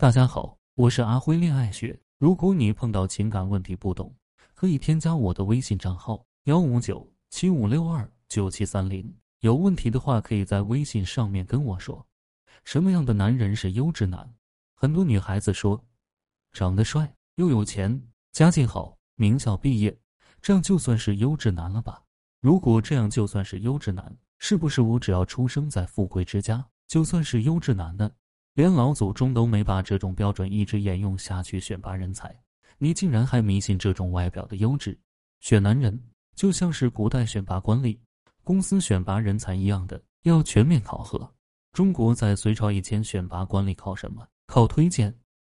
大家好，我是阿辉恋爱学。如果你碰到情感问题不懂，可以添加我的微信账号幺五九七五六二九七三零。有问题的话，可以在微信上面跟我说。什么样的男人是优质男？很多女孩子说，长得帅又有钱，家境好，名校毕业，这样就算是优质男了吧？如果这样就算是优质男，是不是我只要出生在富贵之家，就算是优质男呢？连老祖宗都没把这种标准一直沿用下去选拔人才，你竟然还迷信这种外表的优质？选男人就像是古代选拔官吏、公司选拔人才一样的，要全面考核。中国在隋朝以前选拔官吏靠什么？靠推荐。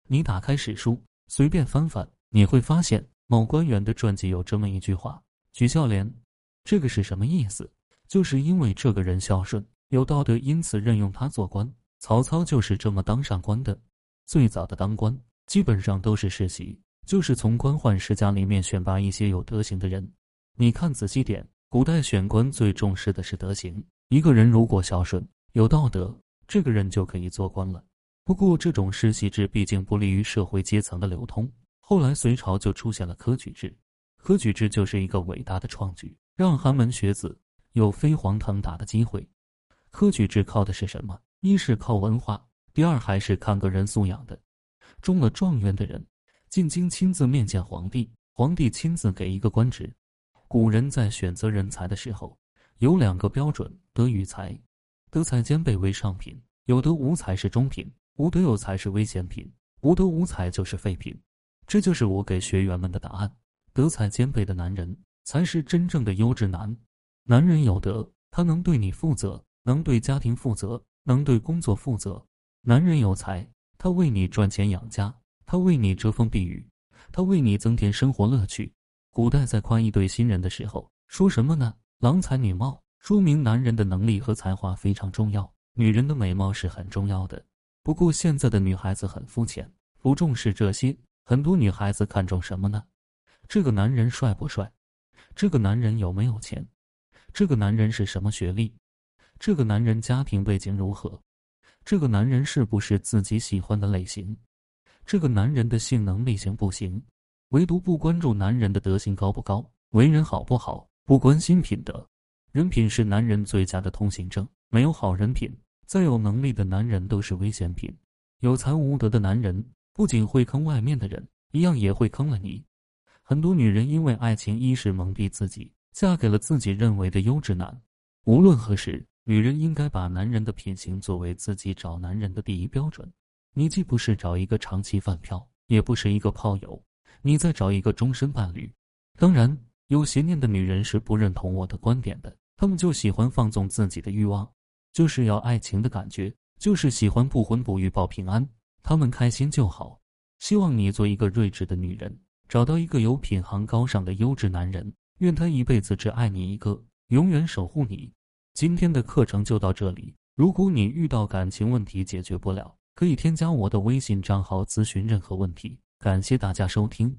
你打开史书，随便翻翻，你会发现某官员的传记有这么一句话：“举孝廉。”这个是什么意思？就是因为这个人孝顺、有道德，因此任用他做官。曹操就是这么当上官的，最早的当官基本上都是世袭，就是从官宦世家里面选拔一些有德行的人。你看仔细点，古代选官最重视的是德行，一个人如果孝顺、有道德，这个人就可以做官了。不过这种世袭制毕竟不利于社会阶层的流通，后来隋朝就出现了科举制。科举制就是一个伟大的创举，让寒门学子有飞黄腾达的机会。科举制靠的是什么？一是靠文化，第二还是看个人素养的。中了状元的人，进京亲自面见皇帝，皇帝亲自给一个官职。古人在选择人才的时候，有两个标准：德与才。德才兼备为上品，有德无才是中品，无德有才是危险品，无德无才就是废品。这就是我给学员们的答案：德才兼备的男人才是真正的优质男。男人有德，他能对你负责，能对家庭负责。能对工作负责，男人有才，他为你赚钱养家，他为你遮风避雨，他为你增添生活乐趣。古代在夸一对新人的时候，说什么呢？郎才女貌，说明男人的能力和才华非常重要，女人的美貌是很重要的。不过现在的女孩子很肤浅，不重视这些，很多女孩子看重什么呢？这个男人帅不帅？这个男人有没有钱？这个男人是什么学历？这个男人家庭背景如何？这个男人是不是自己喜欢的类型？这个男人的性能力行不行？唯独不关注男人的德行高不高，为人好不好，不关心品德。人品是男人最佳的通行证，没有好人品，再有能力的男人都是危险品。有才无德的男人不仅会坑外面的人，一样也会坑了你。很多女人因为爱情一时蒙蔽自己，嫁给了自己认为的优质男。无论何时。女人应该把男人的品行作为自己找男人的第一标准。你既不是找一个长期饭票，也不是一个炮友，你在找一个终身伴侣。当然，有邪念的女人是不认同我的观点的，她们就喜欢放纵自己的欲望，就是要爱情的感觉，就是喜欢不婚不育保平安，她们开心就好。希望你做一个睿智的女人，找到一个有品行、高尚的优质男人，愿他一辈子只爱你一个，永远守护你。今天的课程就到这里。如果你遇到感情问题解决不了，可以添加我的微信账号咨询任何问题。感谢大家收听。